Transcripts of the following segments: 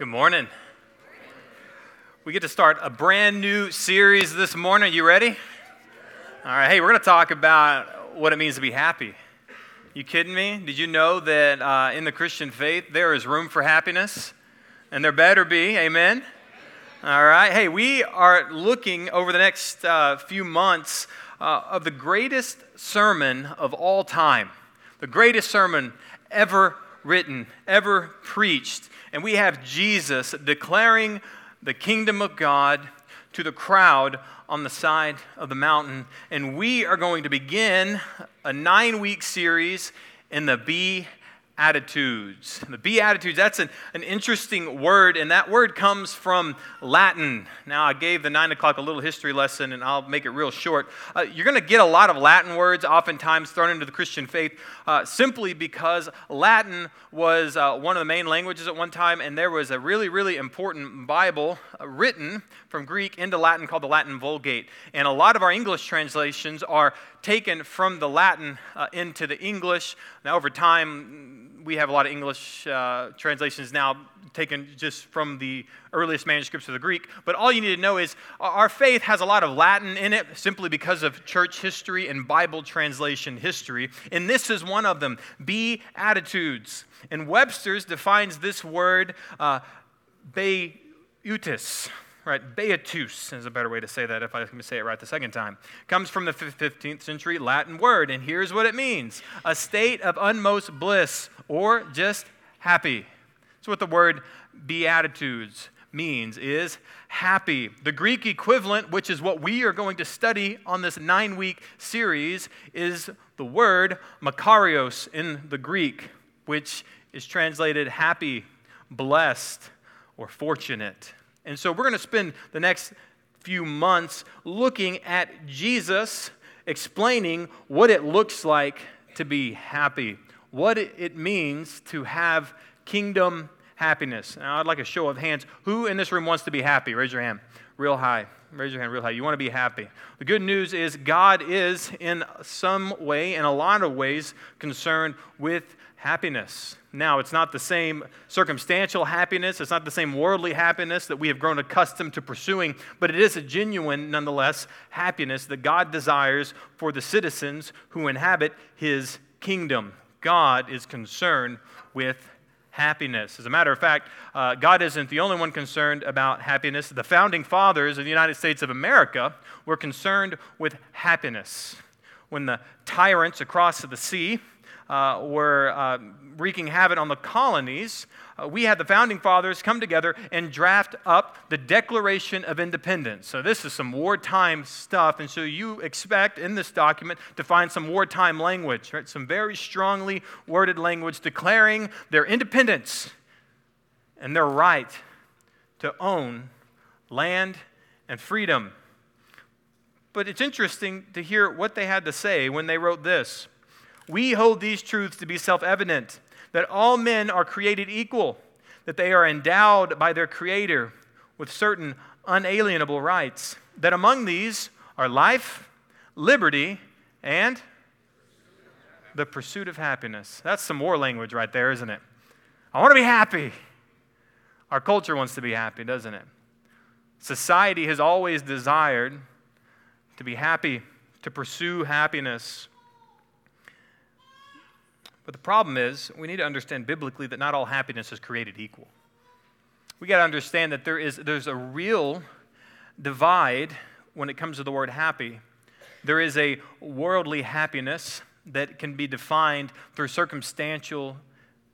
Good morning. We get to start a brand new series this morning. You ready? All right. Hey, we're going to talk about what it means to be happy. You kidding me? Did you know that uh, in the Christian faith there is room for happiness? And there better be. Amen. All right. Hey, we are looking over the next uh, few months uh, of the greatest sermon of all time, the greatest sermon ever written, ever preached. And we have Jesus declaring the kingdom of God to the crowd on the side of the mountain. And we are going to begin a nine week series in the Be Beatitudes. The Beatitudes, that's an, an interesting word, and that word comes from Latin. Now, I gave the 9 o'clock a little history lesson, and I'll make it real short. Uh, you're going to get a lot of Latin words oftentimes thrown into the Christian faith uh, simply because Latin was uh, one of the main languages at one time, and there was a really, really important Bible uh, written from Greek into Latin called the Latin Vulgate. And a lot of our English translations are taken from the Latin uh, into the English. Now, over time, we have a lot of English uh, translations now taken just from the earliest manuscripts of the Greek. But all you need to know is our faith has a lot of Latin in it simply because of church history and Bible translation history. And this is one of them Be attitudes. And Webster's defines this word uh, beatus right? Beatus is a better way to say that if I can say it right the second time. Comes from the 15th century Latin word, and here's what it means a state of unmost bliss or just happy. That's what the word beatitudes means is happy. The Greek equivalent, which is what we are going to study on this nine week series, is the word makarios in the Greek, which is translated happy, blessed, or fortunate. And so we're going to spend the next few months looking at Jesus explaining what it looks like to be happy, what it means to have kingdom happiness. Now, I'd like a show of hands. Who in this room wants to be happy? Raise your hand real high. Raise your hand real high. You want to be happy. The good news is God is, in some way, in a lot of ways, concerned with happiness. Now, it's not the same circumstantial happiness, it's not the same worldly happiness that we have grown accustomed to pursuing, but it is a genuine, nonetheless, happiness that God desires for the citizens who inhabit his kingdom. God is concerned with happiness. As a matter of fact, uh, God isn't the only one concerned about happiness. The founding fathers of the United States of America were concerned with happiness. When the tyrants across the sea, uh, were uh, wreaking havoc on the colonies, uh, we had the founding fathers come together and draft up the Declaration of Independence. So, this is some wartime stuff, and so you expect in this document to find some wartime language, right? Some very strongly worded language declaring their independence and their right to own land and freedom. But it's interesting to hear what they had to say when they wrote this. We hold these truths to be self evident that all men are created equal, that they are endowed by their Creator with certain unalienable rights, that among these are life, liberty, and the pursuit of happiness. That's some war language right there, isn't it? I want to be happy. Our culture wants to be happy, doesn't it? Society has always desired to be happy, to pursue happiness. But the problem is, we need to understand biblically that not all happiness is created equal. We got to understand that there is there's a real divide when it comes to the word happy. There is a worldly happiness that can be defined through circumstantial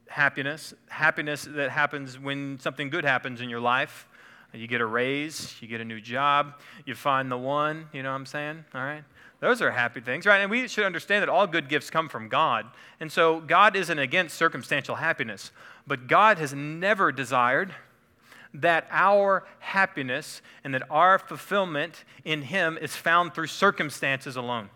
happiness, happiness that happens when something good happens in your life. You get a raise, you get a new job, you find the one, you know what I'm saying? All right? Those are happy things, right? And we should understand that all good gifts come from God. And so God isn't against circumstantial happiness, but God has never desired that our happiness and that our fulfillment in Him is found through circumstances alone.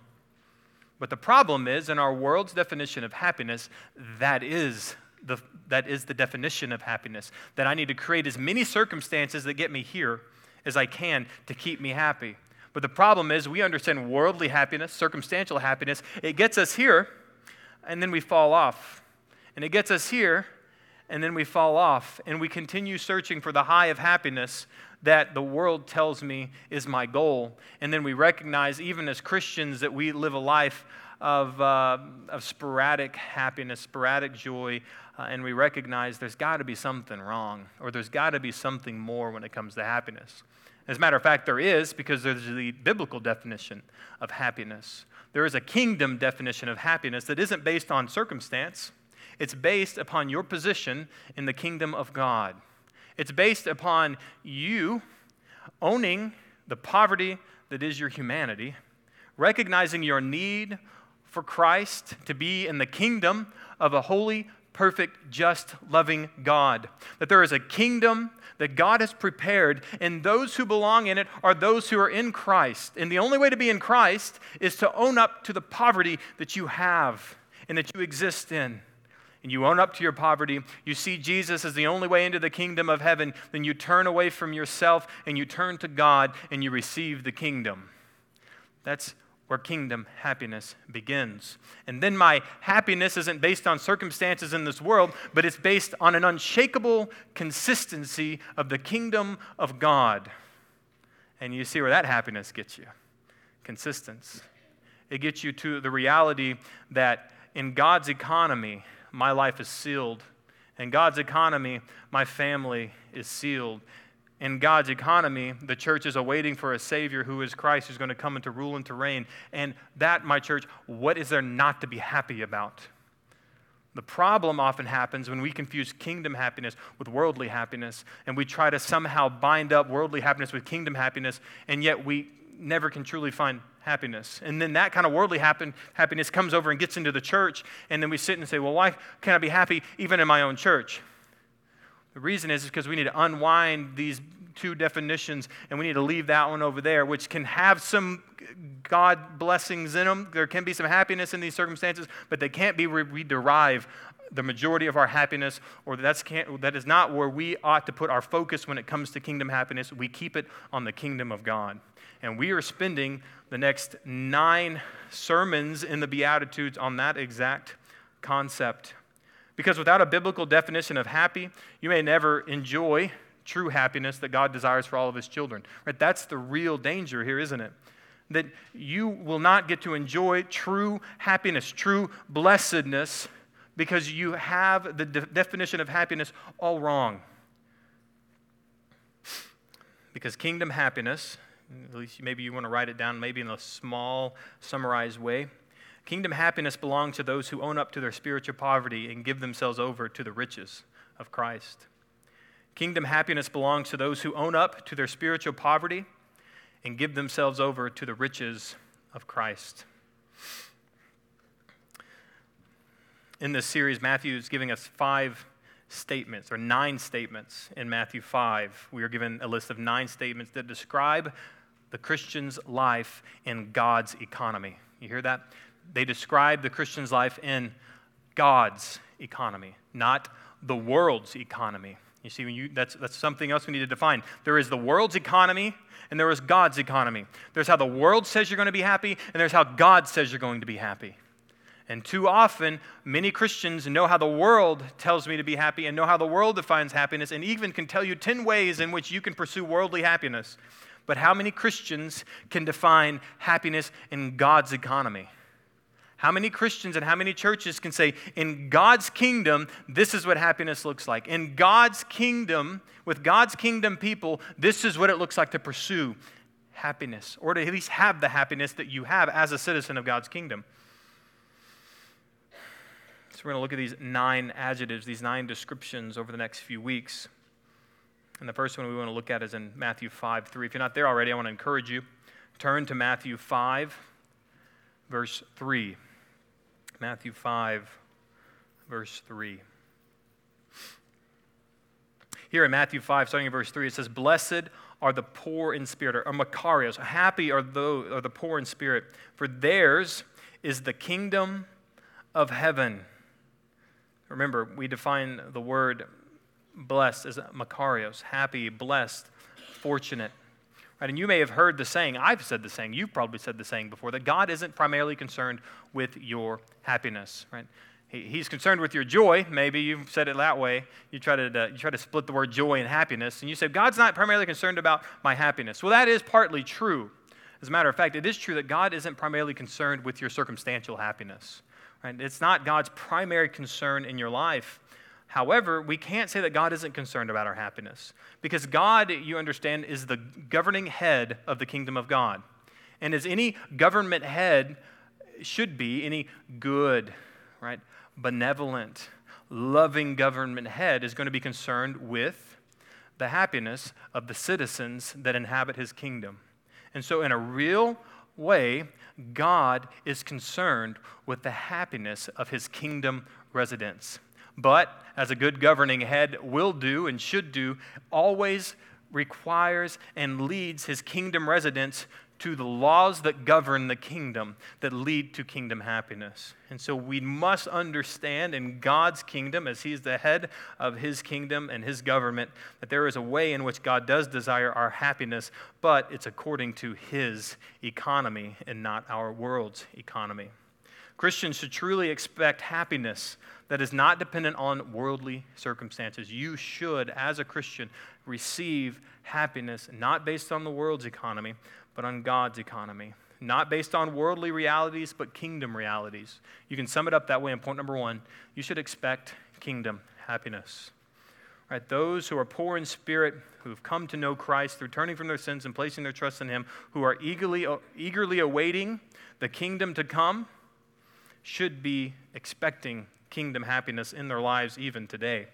But the problem is, in our world's definition of happiness, that is the, that is the definition of happiness. That I need to create as many circumstances that get me here as I can to keep me happy. But the problem is, we understand worldly happiness, circumstantial happiness. It gets us here, and then we fall off. And it gets us here, and then we fall off and we continue searching for the high of happiness that the world tells me is my goal. And then we recognize, even as Christians, that we live a life of, uh, of sporadic happiness, sporadic joy, uh, and we recognize there's got to be something wrong, or there's got to be something more when it comes to happiness. As a matter of fact, there is, because there's the biblical definition of happiness. There is a kingdom definition of happiness that isn't based on circumstance, it's based upon your position in the kingdom of God. It's based upon you owning the poverty that is your humanity, recognizing your need for Christ to be in the kingdom of a holy, perfect, just, loving God. That there is a kingdom that God has prepared, and those who belong in it are those who are in Christ. And the only way to be in Christ is to own up to the poverty that you have and that you exist in. And you own up to your poverty, you see Jesus as the only way into the kingdom of heaven, then you turn away from yourself and you turn to God and you receive the kingdom. That's where kingdom happiness begins. And then my happiness isn't based on circumstances in this world, but it's based on an unshakable consistency of the kingdom of God. And you see where that happiness gets you consistency. It gets you to the reality that in God's economy, my life is sealed. In God's economy, my family is sealed in God's economy, the church is awaiting for a Savior who is Christ, who's going to come and to rule and to reign. And that, my church, what is there not to be happy about? The problem often happens when we confuse kingdom happiness with worldly happiness, and we try to somehow bind up worldly happiness with kingdom happiness, and yet we never can truly find happiness. And then that kind of worldly happen, happiness comes over and gets into the church, and then we sit and say, Well, why can't I be happy even in my own church? The reason is because we need to unwind these two definitions and we need to leave that one over there, which can have some God blessings in them. There can be some happiness in these circumstances, but they can't be where we derive the majority of our happiness, or that's that is not where we ought to put our focus when it comes to kingdom happiness. We keep it on the kingdom of God. And we are spending the next nine sermons in the Beatitudes on that exact concept. Because without a biblical definition of happy, you may never enjoy true happiness that God desires for all of his children. Right? That's the real danger here, isn't it? That you will not get to enjoy true happiness, true blessedness, because you have the de- definition of happiness all wrong. Because kingdom happiness, at least maybe you want to write it down, maybe in a small, summarized way Kingdom happiness belongs to those who own up to their spiritual poverty and give themselves over to the riches of Christ. Kingdom happiness belongs to those who own up to their spiritual poverty and give themselves over to the riches of Christ. In this series, Matthew is giving us five statements, or nine statements in Matthew 5. We are given a list of nine statements that describe the Christian's life in God's economy. You hear that? They describe the Christian's life in God's economy, not the world's economy. You see, you, that's, that's something else we need to define. There is the world's economy, and there is God's economy. There's how the world says you're going to be happy, and there's how God says you're going to be happy. And too often, many Christians know how the world tells me to be happy and know how the world defines happiness, and even can tell you 10 ways in which you can pursue worldly happiness. But how many Christians can define happiness in God's economy? How many Christians and how many churches can say, in God's kingdom, this is what happiness looks like? In God's kingdom, with God's kingdom people, this is what it looks like to pursue happiness, or to at least have the happiness that you have as a citizen of God's kingdom. So, we're going to look at these nine adjectives, these nine descriptions over the next few weeks. And the first one we want to look at is in Matthew 5 3. If you're not there already, I want to encourage you. Turn to Matthew 5, verse 3. Matthew 5, verse 3. Here in Matthew 5, starting in verse 3, it says, Blessed are the poor in spirit, or Makarios. Happy are, those, are the poor in spirit, for theirs is the kingdom of heaven. Remember, we define the word blessed as Makarios, happy, blessed, fortunate. Right? And you may have heard the saying, I've said the saying, you've probably said the saying before, that God isn't primarily concerned with your happiness. Right? he's concerned with your joy. Maybe you've said it that way. You try to, uh, you try to split the word joy and happiness. And you say, God's not primarily concerned about my happiness. Well, that is partly true. As a matter of fact, it is true that God isn't primarily concerned with your circumstantial happiness. Right? It's not God's primary concern in your life. However, we can't say that God isn't concerned about our happiness because God, you understand, is the governing head of the kingdom of God. And as any government head should be, any good, right, benevolent, loving government head is going to be concerned with the happiness of the citizens that inhabit his kingdom. And so, in a real way, God is concerned with the happiness of his kingdom residents but as a good governing head will do and should do, always requires and leads his kingdom residents to the laws that govern the kingdom that lead to kingdom happiness. And so we must understand in God's kingdom, as He's the head of His kingdom and His government, that there is a way in which God does desire our happiness, but it's according to His economy and not our world's economy. Christians should truly expect happiness that is not dependent on worldly circumstances. You should, as a Christian, receive happiness not based on the world's economy, but on God's economy. Not based on worldly realities, but kingdom realities. You can sum it up that way in point number one. You should expect kingdom happiness. Right, those who are poor in spirit, who have come to know Christ through turning from their sins and placing their trust in Him, who are eagerly, eagerly awaiting the kingdom to come, should be expecting kingdom happiness in their lives even today.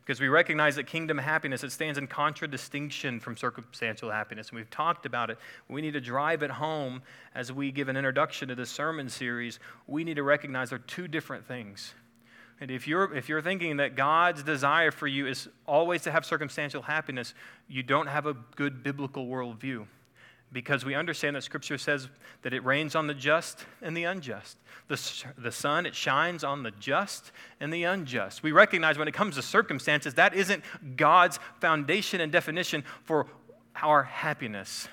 Because we recognize that kingdom happiness, it stands in contradistinction from circumstantial happiness. And we've talked about it. We need to drive it home as we give an introduction to this sermon series. We need to recognize they're two different things. And if you're, if you're thinking that God's desire for you is always to have circumstantial happiness, you don't have a good biblical worldview because we understand that Scripture says that it rains on the just and the unjust. The, the sun, it shines on the just and the unjust. We recognize when it comes to circumstances, that isn't God's foundation and definition for our happiness.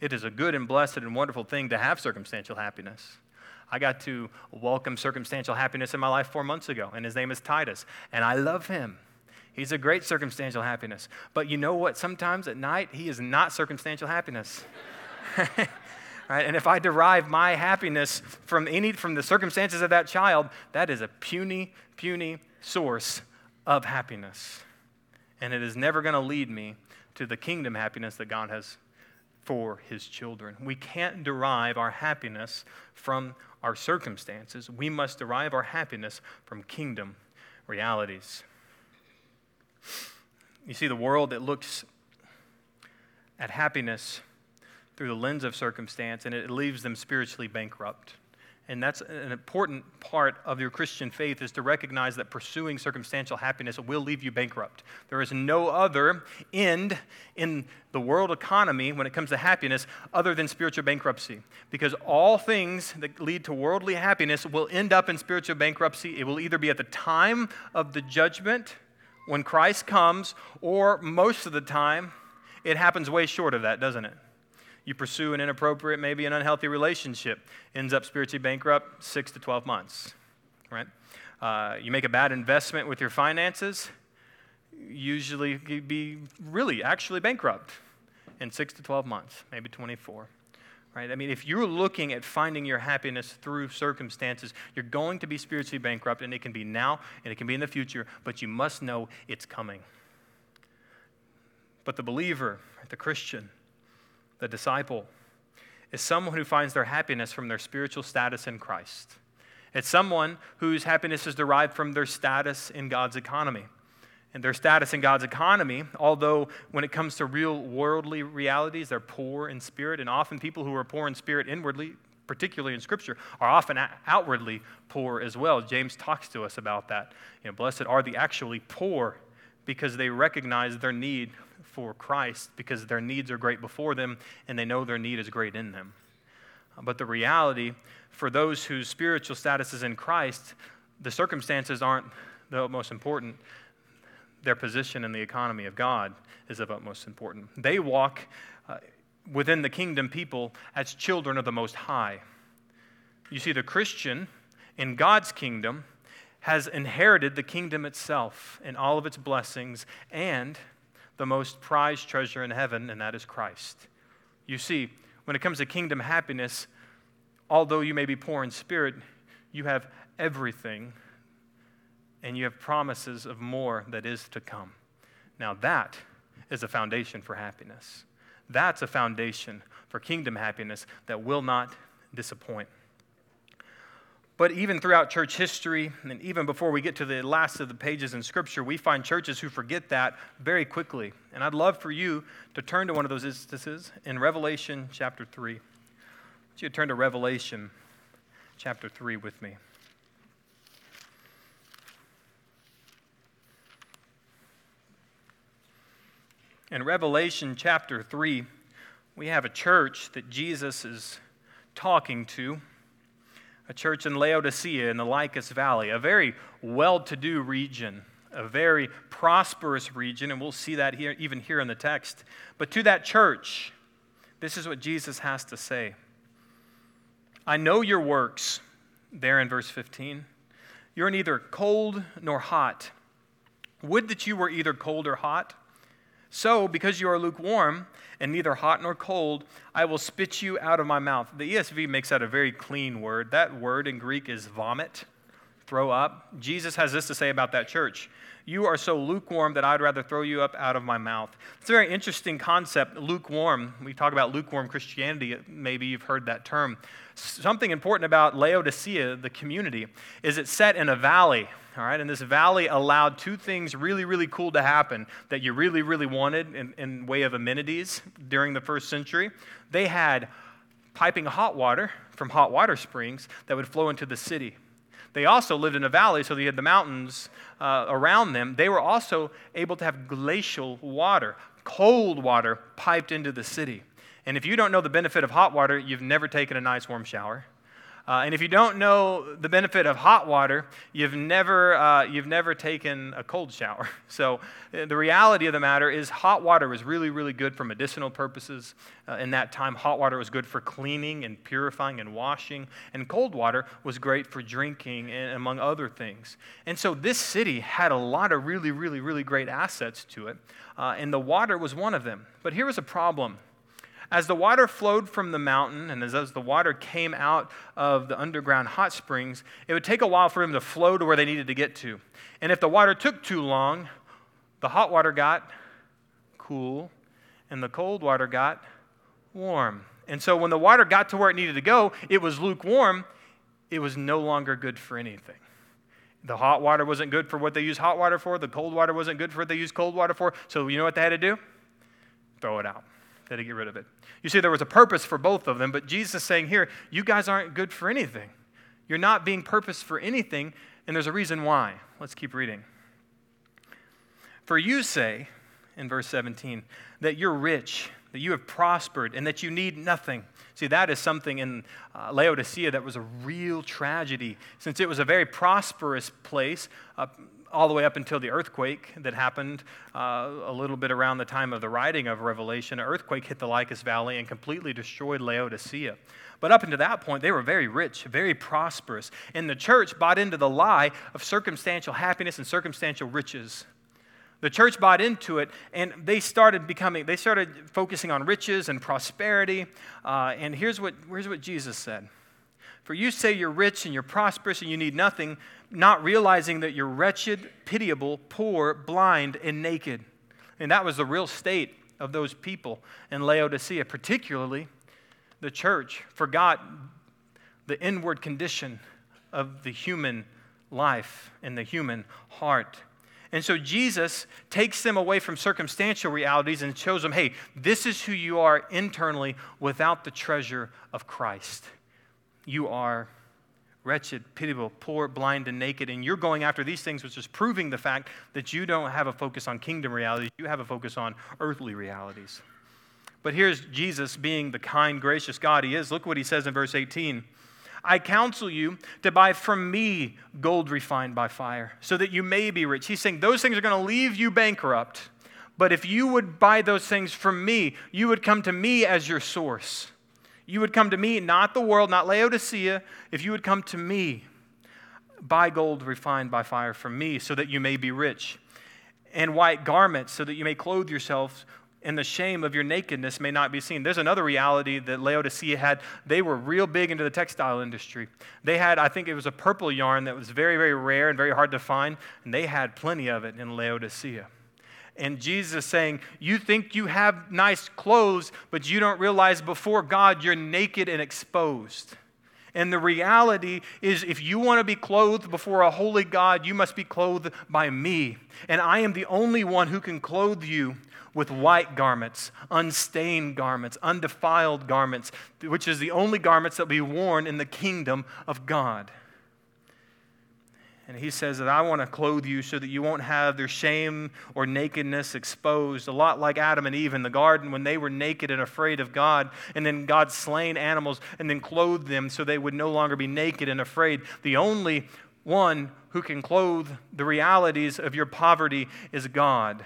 It is a good and blessed and wonderful thing to have circumstantial happiness. I got to welcome circumstantial happiness in my life four months ago, and his name is Titus, and I love him. He's a great circumstantial happiness. But you know what? Sometimes at night, he is not circumstantial happiness. right? And if I derive my happiness from any from the circumstances of that child, that is a puny, puny source of happiness. And it is never going to lead me to the kingdom happiness that God has for his children. We can't derive our happiness from our circumstances. We must derive our happiness from kingdom realities. You see, the world that looks at happiness through the lens of circumstance and it leaves them spiritually bankrupt. And that's an important part of your Christian faith is to recognize that pursuing circumstantial happiness will leave you bankrupt. There is no other end in the world economy when it comes to happiness other than spiritual bankruptcy. Because all things that lead to worldly happiness will end up in spiritual bankruptcy. It will either be at the time of the judgment when Christ comes, or most of the time, it happens way short of that, doesn't it? You pursue an inappropriate, maybe an unhealthy relationship, ends up spiritually bankrupt six to 12 months, right? Uh, you make a bad investment with your finances, usually be really actually bankrupt in six to 12 months, maybe 24 right? I mean, if you're looking at finding your happiness through circumstances, you're going to be spiritually bankrupt, and it can be now and it can be in the future, but you must know it's coming. But the believer, the Christian, the disciple, is someone who finds their happiness from their spiritual status in Christ. It's someone whose happiness is derived from their status in God's economy and their status in God's economy, although when it comes to real worldly realities, they're poor in spirit. And often people who are poor in spirit inwardly, particularly in Scripture, are often outwardly poor as well. James talks to us about that. You know, blessed are the actually poor because they recognize their need for Christ, because their needs are great before them, and they know their need is great in them. But the reality for those whose spiritual status is in Christ, the circumstances aren't the most important their position in the economy of God is of utmost importance. They walk uh, within the kingdom people as children of the Most High. You see, the Christian in God's kingdom has inherited the kingdom itself and all of its blessings and the most prized treasure in heaven, and that is Christ. You see, when it comes to kingdom happiness, although you may be poor in spirit, you have everything and you have promises of more that is to come. Now, that is a foundation for happiness. That's a foundation for kingdom happiness that will not disappoint. But even throughout church history, and even before we get to the last of the pages in Scripture, we find churches who forget that very quickly. And I'd love for you to turn to one of those instances in Revelation chapter 3. I want you turn to Revelation chapter 3 with me. In Revelation chapter 3, we have a church that Jesus is talking to a church in Laodicea in the Lycus Valley, a very well to do region, a very prosperous region, and we'll see that here, even here in the text. But to that church, this is what Jesus has to say I know your works, there in verse 15. You're neither cold nor hot. Would that you were either cold or hot. So, because you are lukewarm and neither hot nor cold, I will spit you out of my mouth. The ESV makes that a very clean word. That word in Greek is vomit, throw up. Jesus has this to say about that church You are so lukewarm that I'd rather throw you up out of my mouth. It's a very interesting concept, lukewarm. We talk about lukewarm Christianity, maybe you've heard that term. Something important about Laodicea, the community, is it's set in a valley all right? And this valley allowed two things really, really cool to happen that you really, really wanted in, in way of amenities during the first century. They had piping hot water from hot water springs that would flow into the city. They also lived in a valley, so they had the mountains uh, around them. They were also able to have glacial water, cold water piped into the city. And if you don't know the benefit of hot water, you've never taken a nice warm shower. Uh, and if you don't know the benefit of hot water, you've never, uh, you've never taken a cold shower. So uh, the reality of the matter is, hot water was really, really good for medicinal purposes. Uh, in that time, hot water was good for cleaning and purifying and washing, and cold water was great for drinking, and, among other things. And so this city had a lot of really, really, really great assets to it, uh, and the water was one of them. But here was a problem as the water flowed from the mountain and as, as the water came out of the underground hot springs, it would take a while for them to flow to where they needed to get to. And if the water took too long, the hot water got cool and the cold water got warm. And so when the water got to where it needed to go, it was lukewarm. It was no longer good for anything. The hot water wasn't good for what they used hot water for. The cold water wasn't good for what they used cold water for. So you know what they had to do? Throw it out. They had to get rid of it. You see, there was a purpose for both of them, but Jesus is saying here, you guys aren't good for anything. You're not being purposed for anything, and there's a reason why. Let's keep reading. For you say, in verse 17, that you're rich, that you have prospered, and that you need nothing. See, that is something in uh, Laodicea that was a real tragedy, since it was a very prosperous place. Uh, all the way up until the earthquake that happened uh, a little bit around the time of the writing of Revelation. An earthquake hit the Lycus Valley and completely destroyed Laodicea. But up until that point, they were very rich, very prosperous. And the church bought into the lie of circumstantial happiness and circumstantial riches. The church bought into it and they started becoming, they started focusing on riches and prosperity. Uh, and here's what, here's what Jesus said For you say you're rich and you're prosperous and you need nothing, not realizing that you're wretched, pitiable, poor, blind, and naked. And that was the real state of those people in Laodicea, particularly the church forgot the inward condition of the human life and the human heart. And so Jesus takes them away from circumstantial realities and shows them, hey, this is who you are internally without the treasure of Christ. You are wretched, pitiable, poor, blind, and naked. And you're going after these things, which is proving the fact that you don't have a focus on kingdom realities, you have a focus on earthly realities. But here's Jesus being the kind, gracious God he is. Look what he says in verse 18. I counsel you to buy from me gold refined by fire, so that you may be rich. He's saying those things are going to leave you bankrupt. But if you would buy those things from me, you would come to me as your source. You would come to me, not the world, not Laodicea. If you would come to me, Buy gold refined by fire from me, so that you may be rich, and white garments, so that you may clothe yourselves and the shame of your nakedness may not be seen. There's another reality that Laodicea had. They were real big into the textile industry. They had, I think it was a purple yarn that was very, very rare and very hard to find, and they had plenty of it in Laodicea. And Jesus saying, You think you have nice clothes, but you don't realize before God you're naked and exposed. And the reality is, if you want to be clothed before a holy God, you must be clothed by me. And I am the only one who can clothe you with white garments, unstained garments, undefiled garments, which is the only garments that will be worn in the kingdom of God. And he says that I want to clothe you so that you won't have their shame or nakedness exposed. A lot like Adam and Eve in the garden when they were naked and afraid of God, and then God slain animals and then clothed them so they would no longer be naked and afraid. The only one who can clothe the realities of your poverty is God.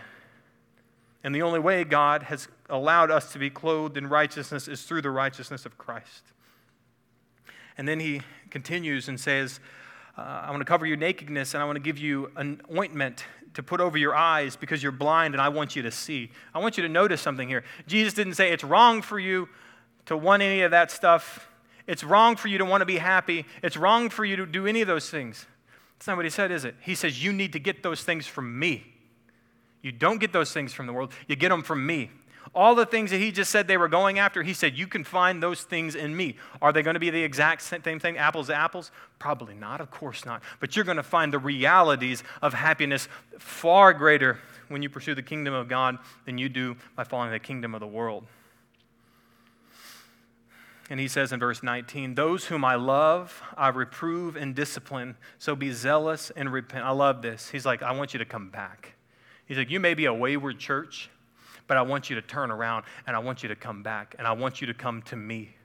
And the only way God has allowed us to be clothed in righteousness is through the righteousness of Christ. And then he continues and says, uh, I want to cover your nakedness and I want to give you an ointment to put over your eyes because you're blind and I want you to see. I want you to notice something here. Jesus didn't say it's wrong for you to want any of that stuff. It's wrong for you to want to be happy. It's wrong for you to do any of those things. That's not what he said, is it? He says, You need to get those things from me. You don't get those things from the world, you get them from me. All the things that he just said they were going after, he said, You can find those things in me. Are they going to be the exact same thing, apples to apples? Probably not, of course not. But you're going to find the realities of happiness far greater when you pursue the kingdom of God than you do by following the kingdom of the world. And he says in verse 19, Those whom I love, I reprove and discipline, so be zealous and repent. I love this. He's like, I want you to come back. He's like, You may be a wayward church but I want you to turn around and I want you to come back and I want you to come to me.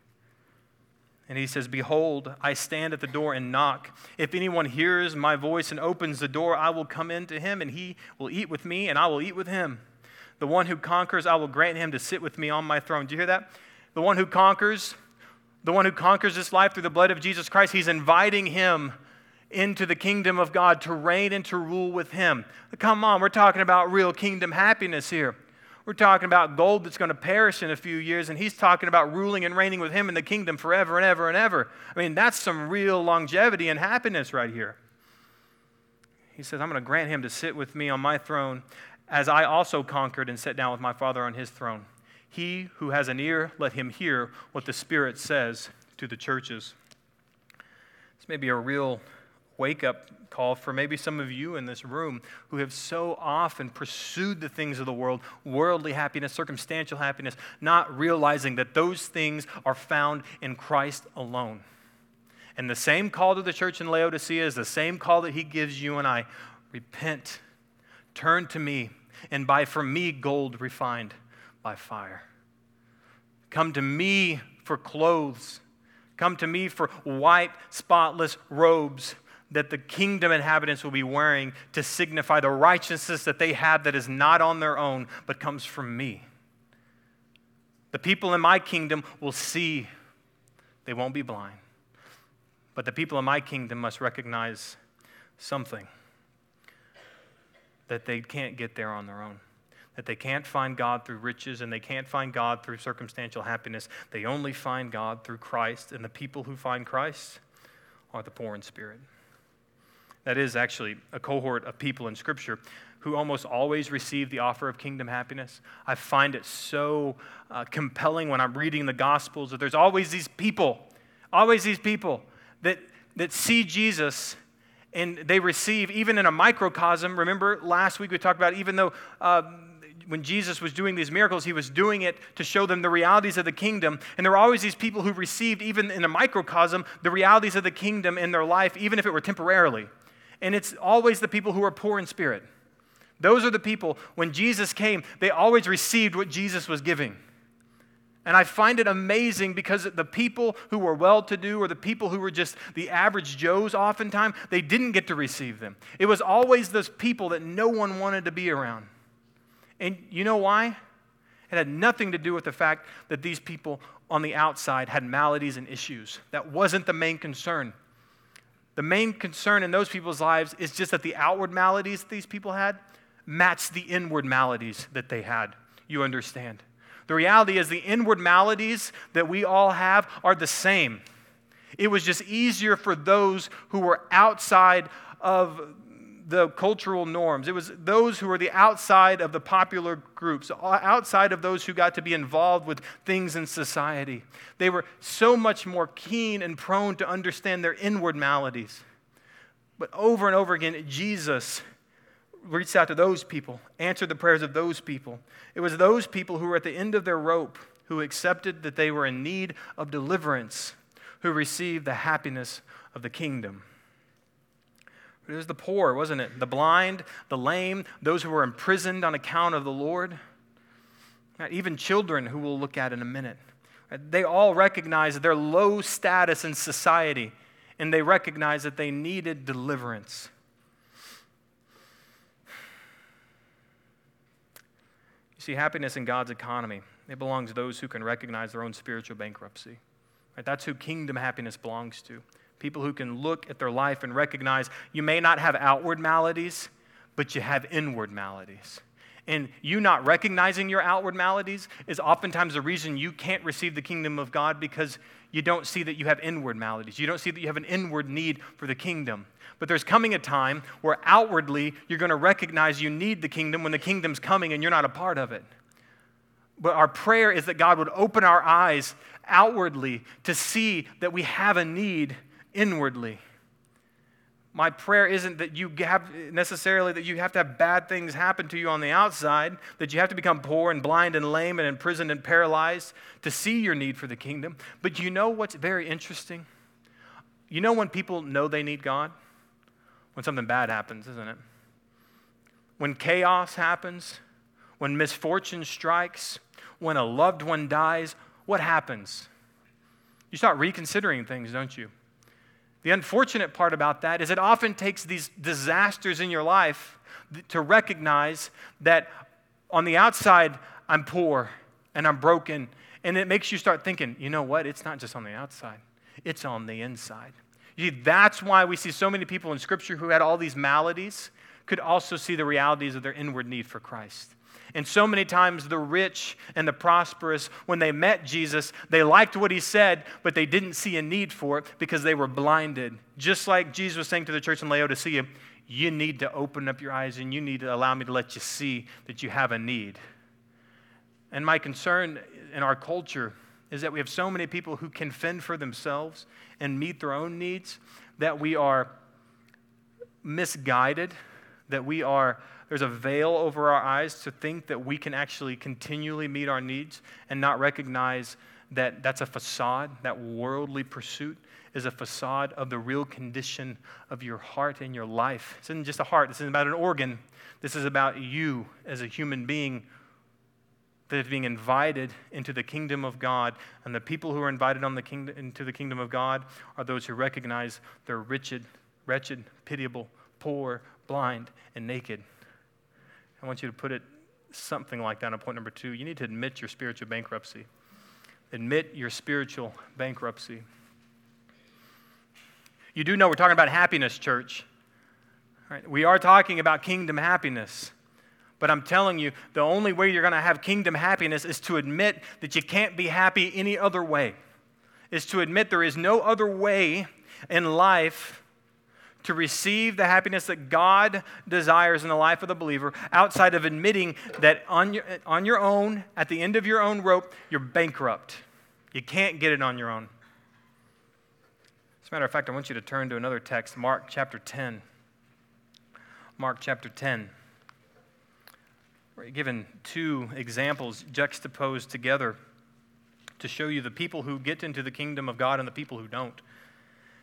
And he says, Behold, I stand at the door and knock. If anyone hears my voice and opens the door, I will come in to him, and he will eat with me, and I will eat with him. The one who conquers, I will grant him to sit with me on my throne. Do you hear that? The one who conquers, the one who conquers this life through the blood of Jesus Christ, he's inviting him into the kingdom of God to reign and to rule with him. Come on, we're talking about real kingdom happiness here. We're talking about gold that's going to perish in a few years, and he's talking about ruling and reigning with him in the kingdom forever and ever and ever. I mean, that's some real longevity and happiness right here. He says, I'm going to grant him to sit with me on my throne as I also conquered and sat down with my Father on his throne. He who has an ear, let him hear what the Spirit says to the churches. This may be a real wake up call for maybe some of you in this room who have so often pursued the things of the world, worldly happiness, circumstantial happiness, not realizing that those things are found in Christ alone. And the same call to the church in Laodicea is the same call that he gives you and I repent, turn to me, and buy from me gold refined by fire. Come to me for clothes. Come to me for white, spotless robes that the kingdom inhabitants will be wearing to signify the righteousness that they have that is not on their own, but comes from me. The people in my kingdom will see, they won't be blind. But the people in my kingdom must recognize something that they can't get there on their own. That they can't find God through riches and they can't find God through circumstantial happiness. They only find God through Christ, and the people who find Christ are the poor in spirit. That is actually a cohort of people in Scripture who almost always receive the offer of kingdom happiness. I find it so uh, compelling when I'm reading the Gospels that there's always these people, always these people that, that see Jesus and they receive, even in a microcosm. Remember last week we talked about, even though. Uh, when Jesus was doing these miracles, he was doing it to show them the realities of the kingdom. And there were always these people who received, even in a microcosm, the realities of the kingdom in their life, even if it were temporarily and it's always the people who are poor in spirit. Those are the people, when Jesus came, they always received what Jesus was giving. And I find it amazing because the people who were well to do or the people who were just the average Joes, oftentimes, they didn't get to receive them. It was always those people that no one wanted to be around. And you know why? It had nothing to do with the fact that these people on the outside had maladies and issues. That wasn't the main concern. The main concern in those people's lives is just that the outward maladies that these people had matched the inward maladies that they had. You understand? The reality is, the inward maladies that we all have are the same. It was just easier for those who were outside of the cultural norms. It was those who were the outside of the popular groups, outside of those who got to be involved with things in society. They were so much more keen and prone to understand their inward maladies. But over and over again, Jesus reached out to those people, answered the prayers of those people. It was those people who were at the end of their rope who accepted that they were in need of deliverance, who received the happiness of the kingdom. It was the poor, wasn't it? The blind, the lame, those who were imprisoned on account of the Lord. Even children, who we'll look at in a minute. They all recognized their low status in society, and they recognized that they needed deliverance. You see, happiness in God's economy, it belongs to those who can recognize their own spiritual bankruptcy. Right? That's who kingdom happiness belongs to. People who can look at their life and recognize you may not have outward maladies, but you have inward maladies. And you not recognizing your outward maladies is oftentimes the reason you can't receive the kingdom of God because you don't see that you have inward maladies. You don't see that you have an inward need for the kingdom. But there's coming a time where outwardly you're going to recognize you need the kingdom when the kingdom's coming and you're not a part of it. But our prayer is that God would open our eyes outwardly to see that we have a need inwardly. My prayer isn't that you have necessarily that you have to have bad things happen to you on the outside, that you have to become poor and blind and lame and imprisoned and paralyzed to see your need for the kingdom. But you know what's very interesting? You know when people know they need God? When something bad happens, isn't it? When chaos happens, when misfortune strikes, when a loved one dies, what happens? You start reconsidering things, don't you? The unfortunate part about that is it often takes these disasters in your life to recognize that on the outside, I'm poor and I'm broken. And it makes you start thinking, you know what? It's not just on the outside, it's on the inside. You see, that's why we see so many people in Scripture who had all these maladies could also see the realities of their inward need for Christ. And so many times, the rich and the prosperous, when they met Jesus, they liked what he said, but they didn't see a need for it because they were blinded. Just like Jesus was saying to the church in Laodicea, you need to open up your eyes and you need to allow me to let you see that you have a need. And my concern in our culture is that we have so many people who can fend for themselves and meet their own needs that we are misguided, that we are there's a veil over our eyes to think that we can actually continually meet our needs and not recognize that that's a facade, that worldly pursuit is a facade of the real condition of your heart and your life. This isn't just a heart, this isn't about an organ. This is about you as a human being that is being invited into the kingdom of God. And the people who are invited the into the kingdom of God are those who recognize they're wretched, wretched, pitiable, poor, blind, and naked. I want you to put it something like that on point number two. You need to admit your spiritual bankruptcy. Admit your spiritual bankruptcy. You do know we're talking about happiness, church. Right? We are talking about kingdom happiness. But I'm telling you, the only way you're going to have kingdom happiness is to admit that you can't be happy any other way. Is to admit there is no other way in life to receive the happiness that God desires in the life of the believer outside of admitting that on your, on your own, at the end of your own rope, you're bankrupt. You can't get it on your own. As a matter of fact, I want you to turn to another text, Mark chapter 10. Mark chapter 10. We're given two examples juxtaposed together to show you the people who get into the kingdom of God and the people who don't.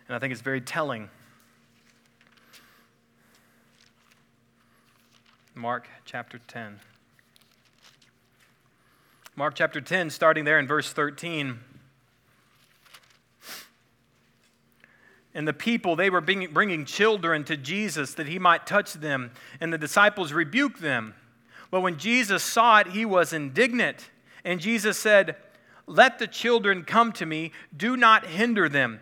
And I think it's very telling. Mark chapter 10. Mark chapter 10, starting there in verse 13. And the people, they were bringing children to Jesus that he might touch them, and the disciples rebuked them. But when Jesus saw it, he was indignant. And Jesus said, Let the children come to me, do not hinder them,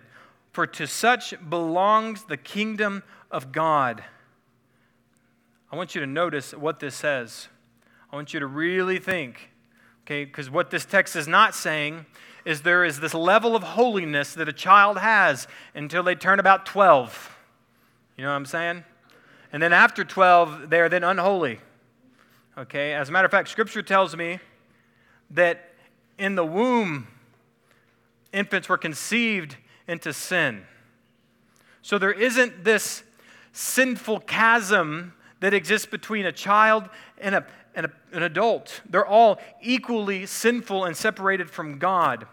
For to such belongs the kingdom of God. I want you to notice what this says. I want you to really think, okay, because what this text is not saying is there is this level of holiness that a child has until they turn about 12. You know what I'm saying? And then after 12, they are then unholy. Okay, as a matter of fact, Scripture tells me that in the womb, infants were conceived into sin. So there isn't this sinful chasm that exists between a child and, a, and a, an adult. They're all equally sinful and separated from God.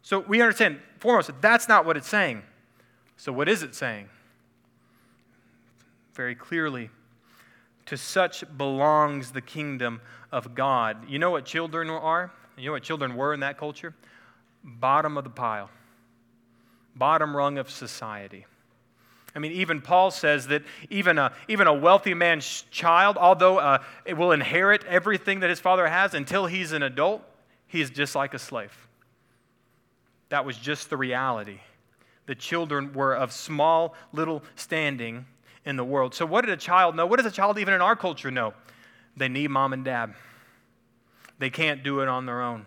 So we understand, foremost, that that's not what it's saying. So what is it saying? Very clearly, to such belongs the kingdom of God. You know what children are? You know what children were in that culture? Bottom of the pile, bottom rung of society. I mean, even Paul says that even a, even a wealthy man's child, although uh, it will inherit everything that his father has until he's an adult, he is just like a slave. That was just the reality. The children were of small, little standing in the world. So, what did a child know? What does a child, even in our culture, know? They need mom and dad. They can't do it on their own.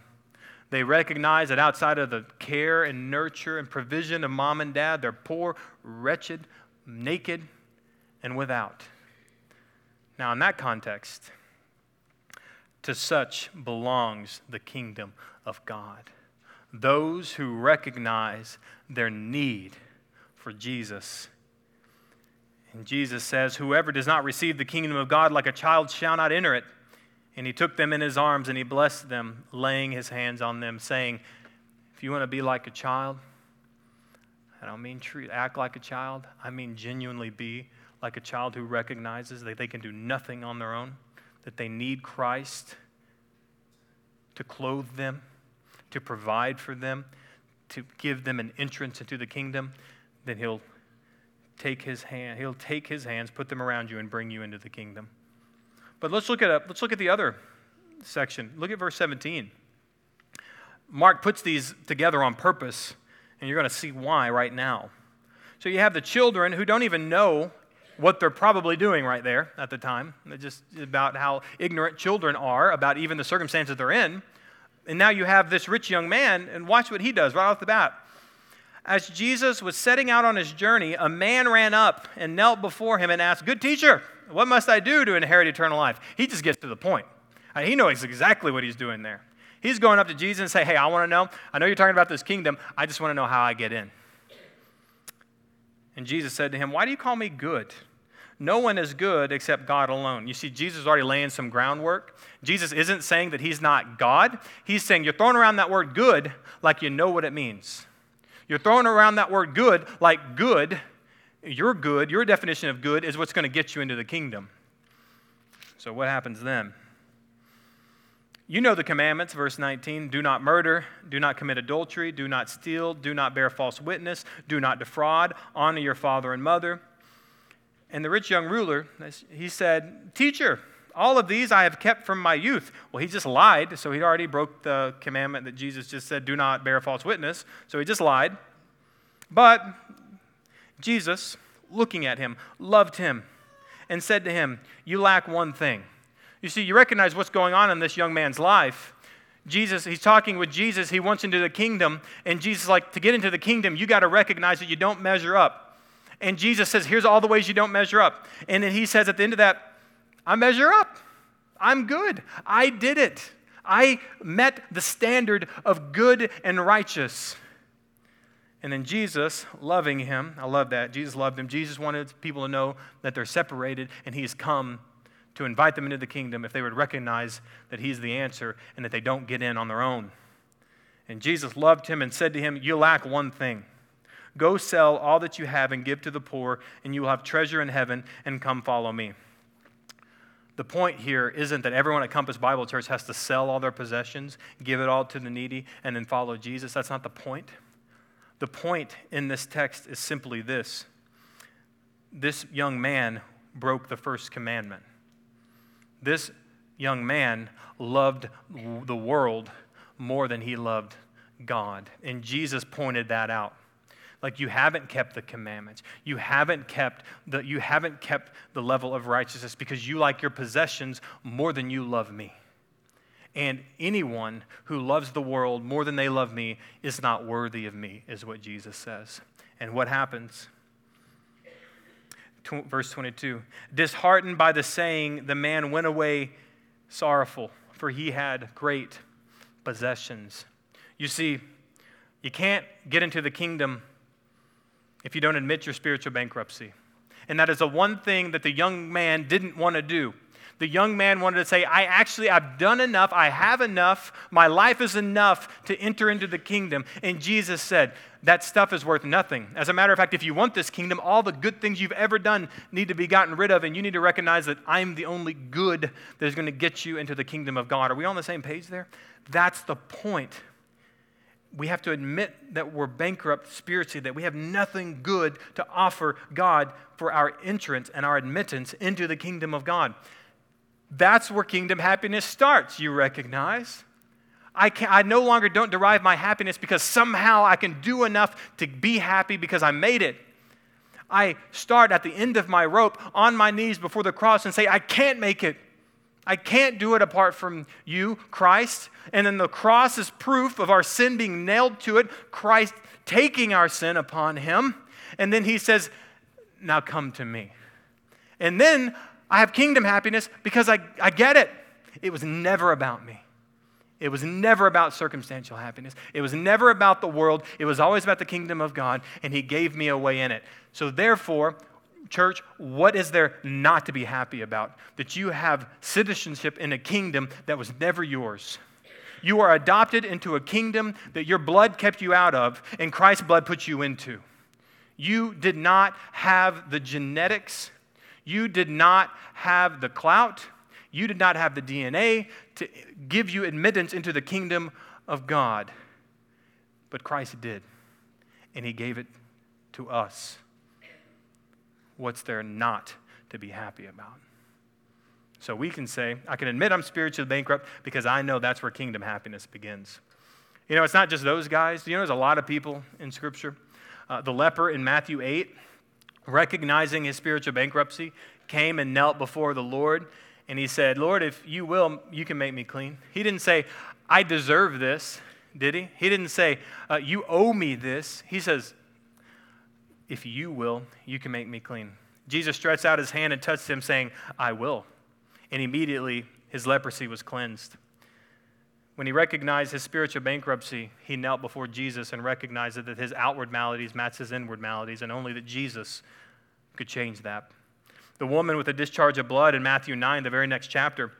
They recognize that outside of the care and nurture and provision of mom and dad, they're poor, wretched, naked, and without. Now, in that context, to such belongs the kingdom of God. Those who recognize their need for Jesus. And Jesus says, Whoever does not receive the kingdom of God like a child shall not enter it. And he took them in his arms and he blessed them, laying his hands on them, saying, If you want to be like a child, I don't mean treat, act like a child, I mean genuinely be like a child who recognizes that they can do nothing on their own, that they need Christ to clothe them, to provide for them, to give them an entrance into the kingdom, then he'll take his hand, he'll take his hands, put them around you, and bring you into the kingdom. But let's look at, a, let's look at the other section. Look at verse 17. Mark puts these together on purpose, and you're going to see why right now. So you have the children who don't even know what they're probably doing right there at the time. It's just about how ignorant children are about even the circumstances they're in. And now you have this rich young man, and watch what he does right off the bat. As Jesus was setting out on his journey, a man ran up and knelt before him and asked, Good teacher, what must I do to inherit eternal life? He just gets to the point. He knows exactly what he's doing there. He's going up to Jesus and say, Hey, I want to know. I know you're talking about this kingdom. I just want to know how I get in. And Jesus said to him, Why do you call me good? No one is good except God alone. You see, Jesus is already laying some groundwork. Jesus isn't saying that he's not God. He's saying you're throwing around that word good like you know what it means. You're throwing around that word good like good your good, your definition of good, is what's going to get you into the kingdom. So, what happens then? You know the commandments, verse 19 do not murder, do not commit adultery, do not steal, do not bear false witness, do not defraud, honor your father and mother. And the rich young ruler, he said, Teacher, all of these I have kept from my youth. Well, he just lied, so he already broke the commandment that Jesus just said, do not bear false witness. So he just lied. But Jesus, looking at him, loved him and said to him, You lack one thing. You see, you recognize what's going on in this young man's life. Jesus, he's talking with Jesus. He wants into the kingdom. And Jesus, like, to get into the kingdom, you got to recognize that you don't measure up. And Jesus says, Here's all the ways you don't measure up. And then he says at the end of that, I measure up. I'm good. I did it. I met the standard of good and righteous. And then Jesus, loving him, I love that. Jesus loved him. Jesus wanted people to know that they're separated, and he's come to invite them into the kingdom if they would recognize that he's the answer and that they don't get in on their own. And Jesus loved him and said to him, You lack one thing. Go sell all that you have and give to the poor, and you will have treasure in heaven, and come follow me. The point here isn't that everyone at Compass Bible Church has to sell all their possessions, give it all to the needy, and then follow Jesus. That's not the point. The point in this text is simply this this young man broke the first commandment. This young man loved the world more than he loved God. And Jesus pointed that out. Like you haven't kept the commandments. You haven't kept the, you haven't kept the level of righteousness because you like your possessions more than you love me. And anyone who loves the world more than they love me is not worthy of me, is what Jesus says. And what happens? verse 22 Disheartened by the saying, the man went away sorrowful, for he had great possessions. You see, you can't get into the kingdom if you don't admit your spiritual bankruptcy. And that is the one thing that the young man didn't want to do the young man wanted to say, I actually, I've done enough, I have enough, my life is enough to enter into the kingdom. And Jesus said, that stuff is worth nothing. As a matter of fact, if you want this kingdom, all the good things you've ever done need to be gotten rid of, and you need to recognize that I'm the only good that is going to get you into the kingdom of God. Are we on the same page there? That's the point. We have to admit that we're bankrupt spiritually, that we have nothing good to offer God for our entrance and our admittance into the kingdom of God. That's where kingdom happiness starts, you recognize. I, can, I no longer don't derive my happiness because somehow I can do enough to be happy because I made it. I start at the end of my rope on my knees before the cross and say, I can't make it. I can't do it apart from you, Christ. And then the cross is proof of our sin being nailed to it, Christ taking our sin upon him. And then he says, Now come to me. And then I have kingdom happiness because I, I get it. It was never about me. It was never about circumstantial happiness. It was never about the world. It was always about the kingdom of God, and He gave me a way in it. So, therefore, church, what is there not to be happy about? That you have citizenship in a kingdom that was never yours. You are adopted into a kingdom that your blood kept you out of, and Christ's blood put you into. You did not have the genetics you did not have the clout, you did not have the DNA to give you admittance into the kingdom of God. But Christ did, and He gave it to us. What's there not to be happy about? So we can say, I can admit I'm spiritually bankrupt because I know that's where kingdom happiness begins. You know, it's not just those guys. You know, there's a lot of people in Scripture. Uh, the leper in Matthew 8, recognizing his spiritual bankruptcy, came and knelt before the Lord and he said, Lord, if you will, you can make me clean. He didn't say, I deserve this, did he? He didn't say, uh, You owe me this. He says, If you will, you can make me clean. Jesus stretched out his hand and touched him, saying, I will. And immediately his leprosy was cleansed. When he recognized his spiritual bankruptcy, he knelt before Jesus and recognized that his outward maladies matched his inward maladies, and only that Jesus could change that. The woman with the discharge of blood in Matthew 9, the very next chapter.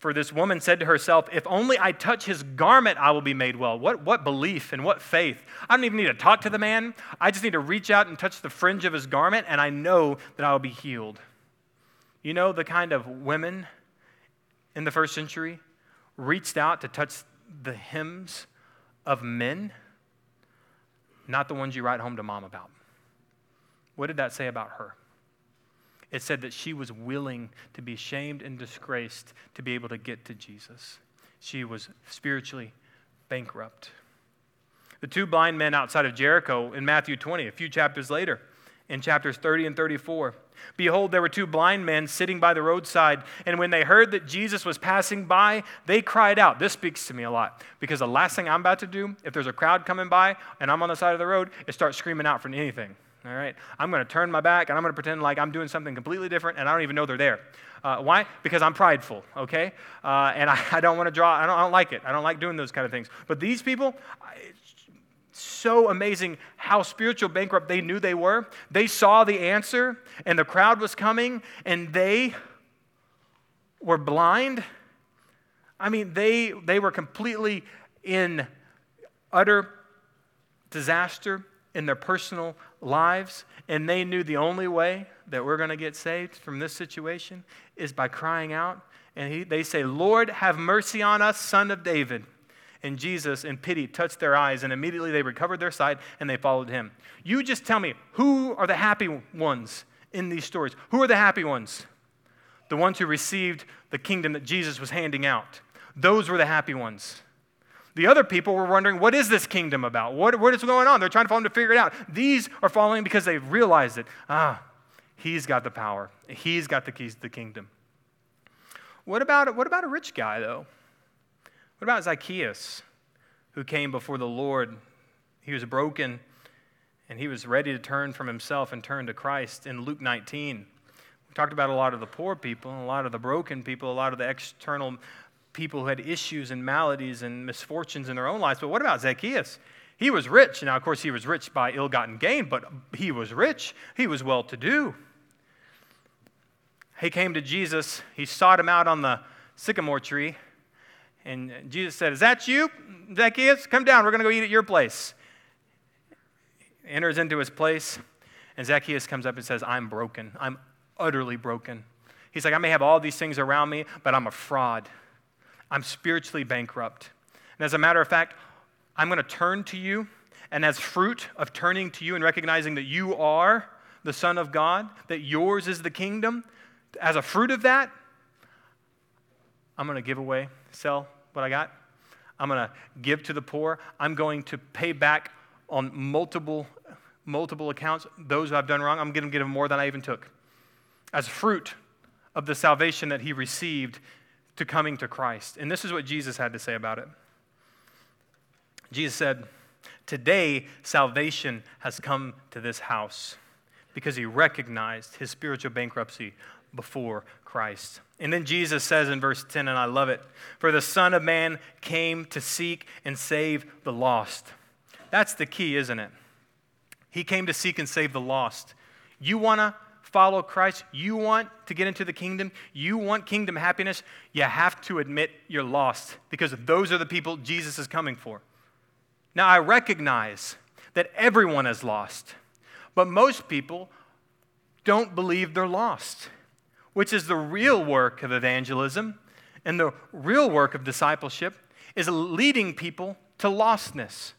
For this woman said to herself, If only I touch his garment, I will be made well. What, what belief and what faith? I don't even need to talk to the man. I just need to reach out and touch the fringe of his garment, and I know that I will be healed. You know the kind of women in the first century reached out to touch the hems of men, not the ones you write home to mom about. What did that say about her? It said that she was willing to be shamed and disgraced to be able to get to Jesus. She was spiritually bankrupt. The two blind men outside of Jericho in Matthew 20, a few chapters later, in chapters 30 and 34. Behold, there were two blind men sitting by the roadside, and when they heard that Jesus was passing by, they cried out. This speaks to me a lot because the last thing I'm about to do, if there's a crowd coming by and I'm on the side of the road, is start screaming out for anything. All right? I'm going to turn my back and I'm going to pretend like I'm doing something completely different and I don't even know they're there. Uh, why? Because I'm prideful, okay? Uh, and I, I don't want to draw, I don't, I don't like it. I don't like doing those kind of things. But these people, so amazing how spiritual bankrupt they knew they were. They saw the answer, and the crowd was coming, and they were blind. I mean, they, they were completely in utter disaster in their personal lives, and they knew the only way that we're going to get saved from this situation is by crying out. And he, they say, Lord, have mercy on us, son of David. And Jesus, in pity, touched their eyes, and immediately they recovered their sight and they followed him. You just tell me, who are the happy ones in these stories? Who are the happy ones? The ones who received the kingdom that Jesus was handing out. Those were the happy ones. The other people were wondering, what is this kingdom about? What, what is going on? They're trying to follow him to figure it out. These are following because they've realized it. Ah, he's got the power, he's got the keys to the kingdom. What about, what about a rich guy, though? What about Zacchaeus, who came before the Lord? He was broken and he was ready to turn from himself and turn to Christ in Luke 19. We talked about a lot of the poor people, a lot of the broken people, a lot of the external people who had issues and maladies and misfortunes in their own lives. But what about Zacchaeus? He was rich. Now, of course, he was rich by ill gotten gain, but he was rich. He was well to do. He came to Jesus. He sought him out on the sycamore tree. And Jesus said, Is that you, Zacchaeus? Come down. We're going to go eat at your place. Enters into his place. And Zacchaeus comes up and says, I'm broken. I'm utterly broken. He's like, I may have all these things around me, but I'm a fraud. I'm spiritually bankrupt. And as a matter of fact, I'm going to turn to you. And as fruit of turning to you and recognizing that you are the Son of God, that yours is the kingdom, as a fruit of that, I'm going to give away, sell what I got. I'm going to give to the poor. I'm going to pay back on multiple, multiple accounts those I've done wrong. I'm going to give them more than I even took. As fruit of the salvation that he received to coming to Christ. And this is what Jesus had to say about it. Jesus said, Today, salvation has come to this house because he recognized his spiritual bankruptcy before Christ. And then Jesus says in verse 10, and I love it For the Son of Man came to seek and save the lost. That's the key, isn't it? He came to seek and save the lost. You want to follow Christ, you want to get into the kingdom, you want kingdom happiness, you have to admit you're lost because those are the people Jesus is coming for. Now, I recognize that everyone is lost, but most people don't believe they're lost, which is the real work of evangelism and the real work of discipleship is leading people to lostness.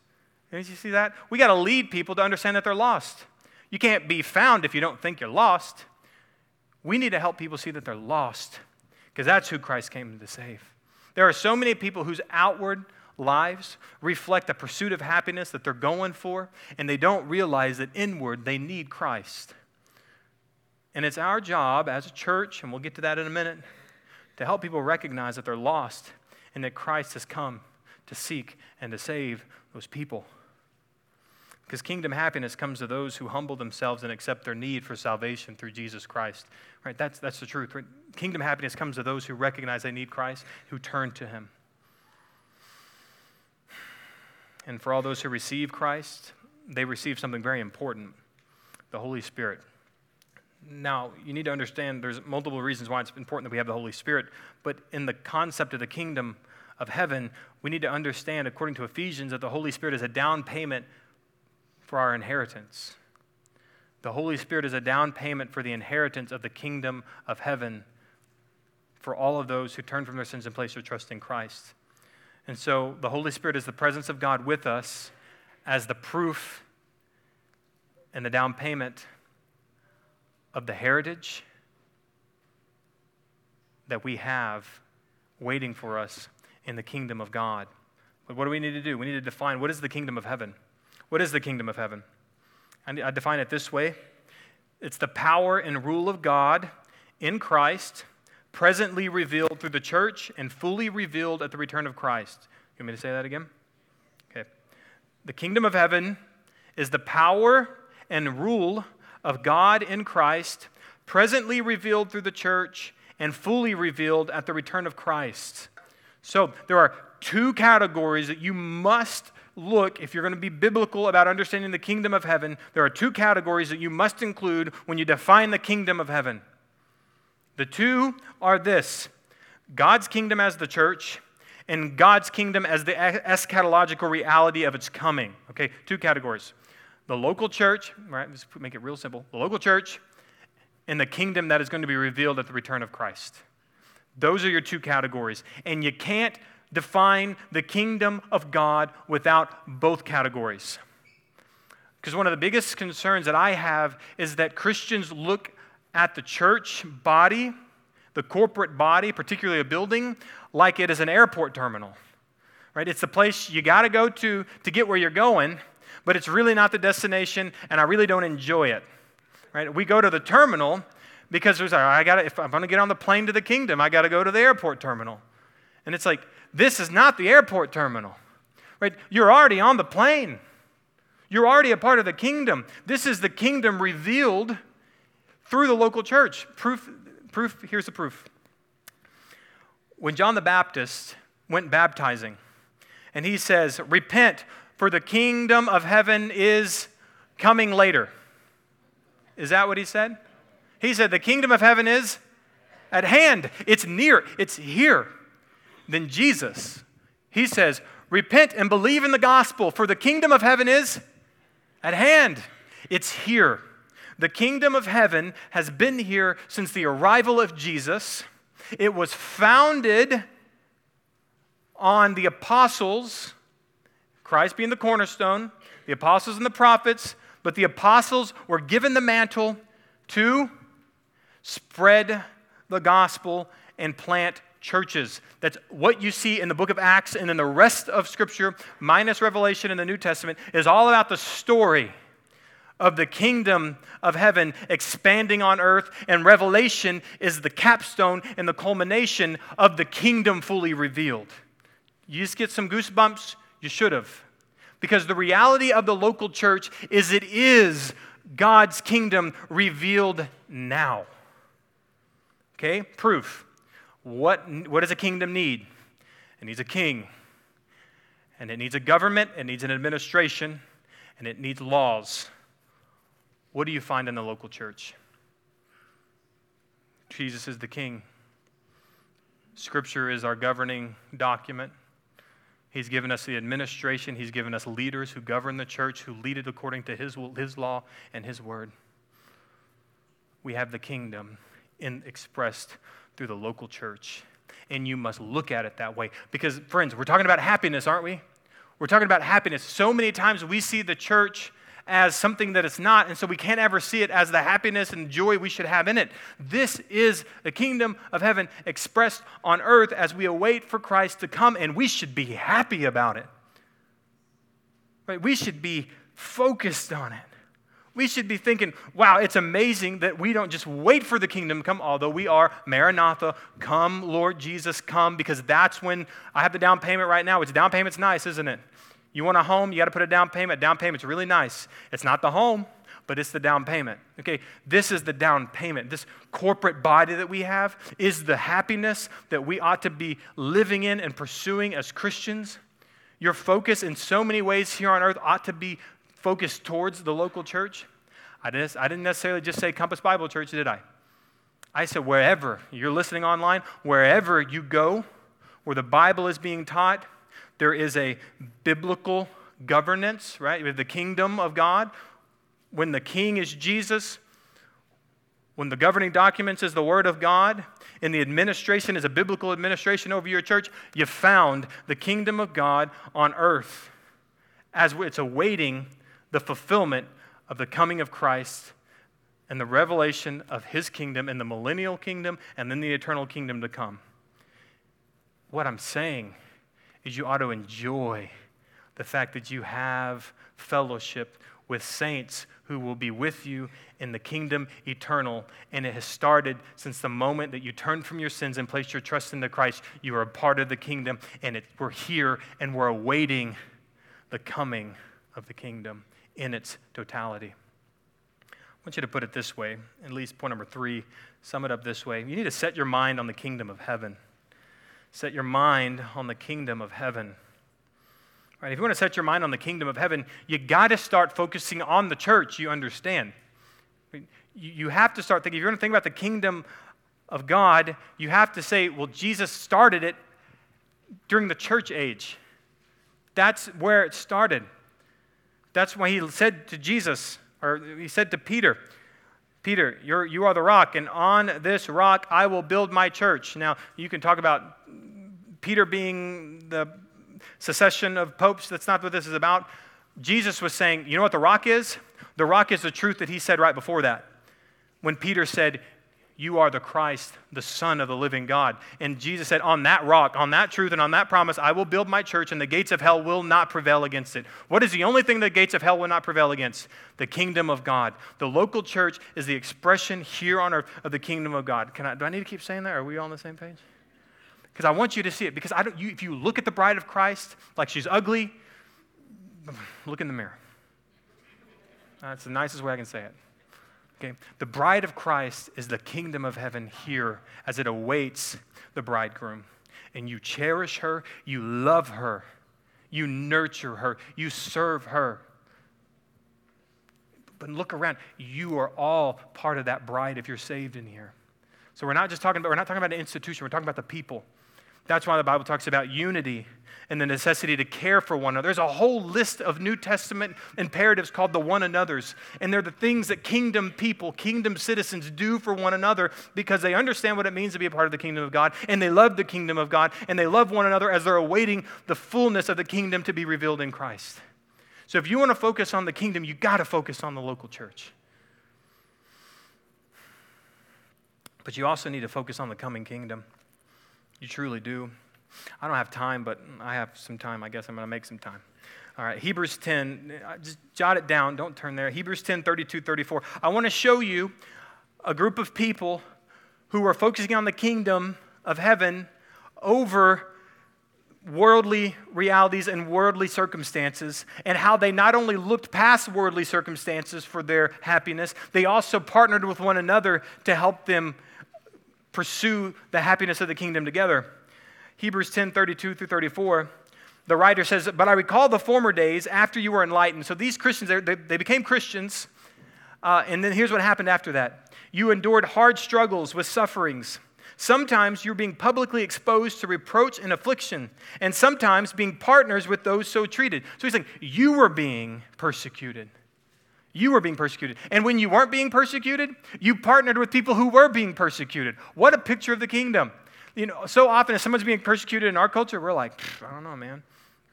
Did you see that? We got to lead people to understand that they're lost. You can't be found if you don't think you're lost. We need to help people see that they're lost because that's who Christ came to save. There are so many people whose outward lives reflect a pursuit of happiness that they're going for, and they don't realize that inward they need Christ. And it's our job as a church, and we'll get to that in a minute, to help people recognize that they're lost and that Christ has come to seek and to save those people. Because kingdom happiness comes to those who humble themselves and accept their need for salvation through Jesus Christ. Right? That's, that's the truth. Right? Kingdom happiness comes to those who recognize they need Christ, who turn to Him. And for all those who receive Christ, they receive something very important the Holy Spirit. Now, you need to understand there's multiple reasons why it's important that we have the Holy Spirit, but in the concept of the kingdom of heaven, we need to understand, according to Ephesians, that the Holy Spirit is a down payment for our inheritance. The Holy Spirit is a down payment for the inheritance of the kingdom of heaven for all of those who turn from their sins and place their trust in Christ. And so the Holy Spirit is the presence of God with us as the proof and the down payment of the heritage that we have waiting for us in the kingdom of God. But what do we need to do? We need to define what is the kingdom of heaven? What is the kingdom of heaven? I define it this way it's the power and rule of God in Christ, presently revealed through the church and fully revealed at the return of Christ. You want me to say that again? Okay. The kingdom of heaven is the power and rule of God in Christ, presently revealed through the church and fully revealed at the return of Christ. So there are two categories that you must look, if you're going to be biblical about understanding the kingdom of heaven, there are two categories that you must include when you define the kingdom of heaven. The two are this God's kingdom as the church, and God's kingdom as the eschatological reality of its coming. Okay, two categories. The local church, right, let's make it real simple. The local church and the kingdom that is going to be revealed at the return of Christ. Those are your two categories. And you can't define the kingdom of God without both categories. Because one of the biggest concerns that I have is that Christians look at the church body, the corporate body, particularly a building, like it is an airport terminal. right? It's the place you got to go to to get where you're going, but it's really not the destination, and I really don't enjoy it, right? We go to the terminal because there's, I got if I'm going to get on the plane to the kingdom, I got to go to the airport terminal. And it's like, this is not the airport terminal, right? You're already on the plane. You're already a part of the kingdom. This is the kingdom revealed through the local church. Proof, proof, here's the proof. When John the Baptist went baptizing, and he says, Repent, for the kingdom of heaven is coming later. Is that what he said? He said, The kingdom of heaven is at hand, it's near, it's here. Then Jesus, he says, Repent and believe in the gospel, for the kingdom of heaven is at hand, it's here. The kingdom of heaven has been here since the arrival of Jesus. It was founded on the apostles, Christ being the cornerstone, the apostles and the prophets, but the apostles were given the mantle to spread the gospel and plant churches. That's what you see in the book of Acts and in the rest of Scripture, minus Revelation in the New Testament, is all about the story of the kingdom of heaven expanding on earth, and Revelation is the capstone and the culmination of the kingdom fully revealed. You just get some goosebumps? You should have. Because the reality of the local church is it is God's kingdom revealed now. Okay, proof. What, what does a kingdom need? It needs a king, and it needs a government, it needs an administration, and it needs laws. What do you find in the local church? Jesus is the king. Scripture is our governing document. He's given us the administration. He's given us leaders who govern the church, who lead it according to his, his law and his word. We have the kingdom in, expressed through the local church. And you must look at it that way. Because, friends, we're talking about happiness, aren't we? We're talking about happiness. So many times we see the church as something that it's not, and so we can't ever see it as the happiness and joy we should have in it. This is the kingdom of heaven expressed on earth as we await for Christ to come, and we should be happy about it. Right? We should be focused on it. We should be thinking, wow, it's amazing that we don't just wait for the kingdom to come, although we are, Maranatha, come, Lord Jesus, come, because that's when I have the down payment right now. It's down payment's nice, isn't it? You want a home, you got to put a down payment. Down payment's really nice. It's not the home, but it's the down payment. Okay, this is the down payment. This corporate body that we have is the happiness that we ought to be living in and pursuing as Christians. Your focus in so many ways here on earth ought to be focused towards the local church. I didn't, necessarily just say Compass Bible Church, did I? I said wherever you're listening online, wherever you go, where the Bible is being taught, there is a biblical governance, right? With the kingdom of God. When the king is Jesus, when the governing documents is the word of God, and the administration is a biblical administration over your church, you found the kingdom of God on earth as it's awaiting the fulfillment of the coming of Christ and the revelation of his kingdom and the millennial kingdom and then the eternal kingdom to come. What I'm saying is you ought to enjoy the fact that you have fellowship with saints who will be with you in the kingdom eternal. And it has started since the moment that you turned from your sins and placed your trust in the Christ. You are a part of the kingdom, and it, we're here and we're awaiting the coming of the kingdom in its totality. I want you to put it this way, at least point number three, sum it up this way. You need to set your mind on the kingdom of heaven. Set your mind on the kingdom of heaven. Right, if you want to set your mind on the kingdom of heaven, you got to start focusing on the church, you understand. You have to start thinking, if you're going to think about the kingdom of God, you have to say, well, Jesus started it during the church age. That's where it started. That's why he said to Jesus, or he said to Peter, Peter, you're, you are the rock, and on this rock I will build my church. Now, you can talk about Peter being the succession of popes. That's not what this is about. Jesus was saying, you know what the rock is? The rock is the truth that he said right before that. When Peter said, You are the Christ, the Son of the living God. And Jesus said, On that rock, on that truth, and on that promise, I will build my church, and the gates of hell will not prevail against it. What is the only thing the gates of hell will not prevail against? The kingdom of God. The local church is the expression here on earth of the kingdom of God. Can I, do I need to keep saying that? Are we all on the same page? Because I want you to see it. Because I don't, you, if you look at the bride of Christ like she's ugly, look in the mirror. That's the nicest way I can say it. Okay? The bride of Christ is the kingdom of heaven here as it awaits the bridegroom. And you cherish her, you love her, you nurture her, you serve her. But look around. You are all part of that bride if you're saved in here. So we're not just talking about, we're not talking about an institution, we're talking about the people. That's why the Bible talks about unity and the necessity to care for one another. There's a whole list of New Testament imperatives called the one another's. And they're the things that kingdom people, kingdom citizens do for one another because they understand what it means to be a part of the kingdom of God and they love the kingdom of God and they love one another as they're awaiting the fullness of the kingdom to be revealed in Christ. So if you want to focus on the kingdom, you got to focus on the local church. But you also need to focus on the coming kingdom. You truly do. I don't have time, but I have some time. I guess I'm going to make some time. All right, Hebrews 10, uh, just jot it down. Don't turn there. Hebrews 10, 32, 34. I want to show you a group of people who are focusing on the kingdom of heaven over worldly realities and worldly circumstances, and how they not only looked past worldly circumstances for their happiness, they also partnered with one another to help them pursue the happiness of the kingdom together. Hebrews 10 32 through 34, the writer says, But I recall the former days after you were enlightened. So these Christians, they, they became Christians. Uh, and then here's what happened after that you endured hard struggles with sufferings. Sometimes you're being publicly exposed to reproach and affliction, and sometimes being partners with those so treated. So he's saying, You were being persecuted. You were being persecuted. And when you weren't being persecuted, you partnered with people who were being persecuted. What a picture of the kingdom. You know, so often if someone's being persecuted in our culture, we're like, I don't know, man.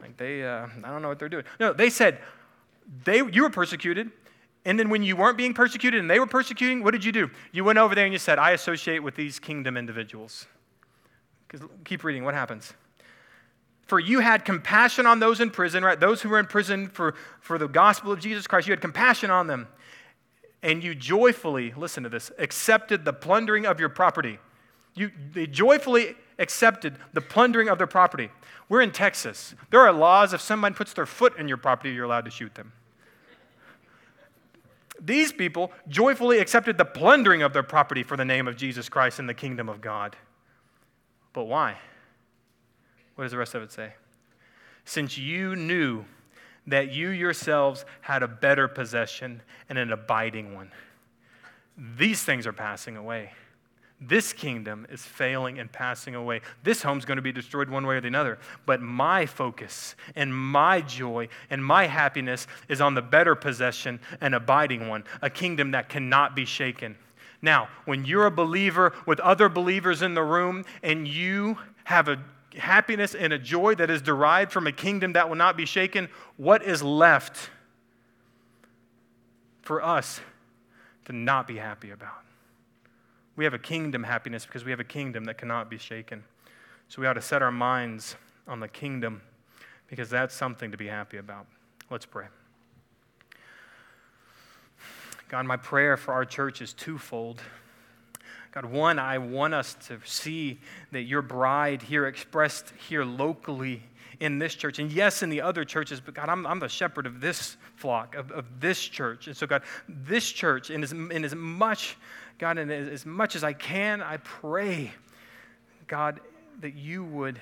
Like they, uh, I don't know what they're doing. No, they said, they, you were persecuted. And then when you weren't being persecuted and they were persecuting, what did you do? You went over there and you said, I associate with these kingdom individuals. Because keep reading, what happens? For you had compassion on those in prison, right? Those who were in prison for, for the gospel of Jesus Christ, you had compassion on them. And you joyfully, listen to this, accepted the plundering of your property. You, they joyfully accepted the plundering of their property. We're in Texas. There are laws if someone puts their foot in your property, you're allowed to shoot them. These people joyfully accepted the plundering of their property for the name of Jesus Christ and the kingdom of God. But why? What does the rest of it say? Since you knew that you yourselves had a better possession and an abiding one, these things are passing away. This kingdom is failing and passing away. This home's going to be destroyed one way or the other. But my focus and my joy and my happiness is on the better possession and abiding one, a kingdom that cannot be shaken. Now, when you're a believer with other believers in the room and you have a happiness and a joy that is derived from a kingdom that will not be shaken, what is left for us to not be happy about? We have a kingdom happiness because we have a kingdom that cannot be shaken. So we ought to set our minds on the kingdom because that's something to be happy about. Let's pray. God, my prayer for our church is twofold. God, one, I want us to see that your bride here expressed here locally in this church, and yes, in the other churches, but God, I'm, I'm the shepherd of this flock, of, of this church. And so, God, this church, in as, in as much God, and as much as I can, I pray, God, that you would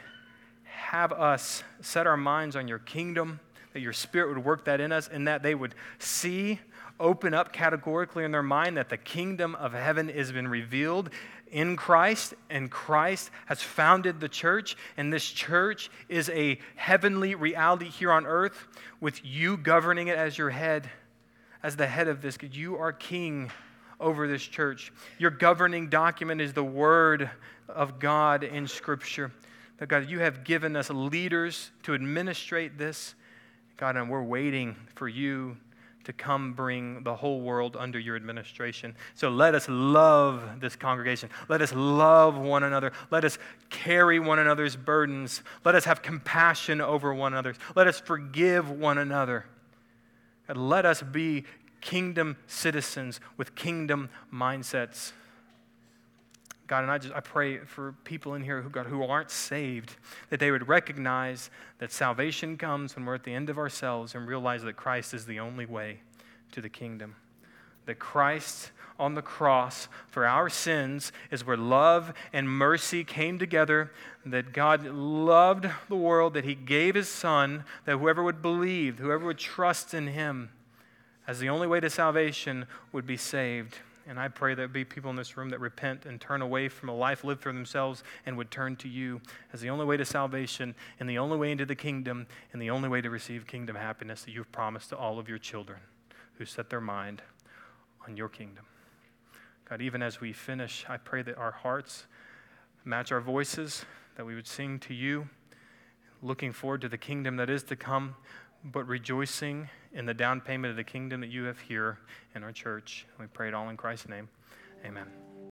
have us set our minds on your kingdom, that your spirit would work that in us, and that they would see, open up categorically in their mind that the kingdom of heaven has been revealed in Christ, and Christ has founded the church, and this church is a heavenly reality here on earth with you governing it as your head, as the head of this. Because you are king over this church. Your governing document is the Word of God in Scripture. That God, you have given us leaders to administrate this. God, and we're waiting for you to come bring the whole world under your administration. So let us love this congregation. Let us love one another. Let us carry one another's burdens. Let us have compassion over one another. Let us forgive one another. God, let us be kingdom citizens with kingdom mindsets. God, and I just I pray for people in here who God who aren't saved that they would recognize that salvation comes when we're at the end of ourselves and realize that Christ is the only way to the kingdom. That Christ on the cross for our sins is where love and mercy came together, that God loved the world, that He gave His Son, that whoever would believe, whoever would trust in Him as the only way to salvation would be saved. And I pray there be people in this room that repent and turn away from a life lived for themselves and would turn to you as the only way to salvation and the only way into the kingdom and the only way to receive kingdom happiness that you've promised to all of your children who set their mind on your kingdom. God, even as we finish, I pray that our hearts match our voices, that we would sing to you, looking forward to the kingdom that is to come, but rejoicing in the down payment of the kingdom that you have here in our church. We pray it all in Christ's name. Amen.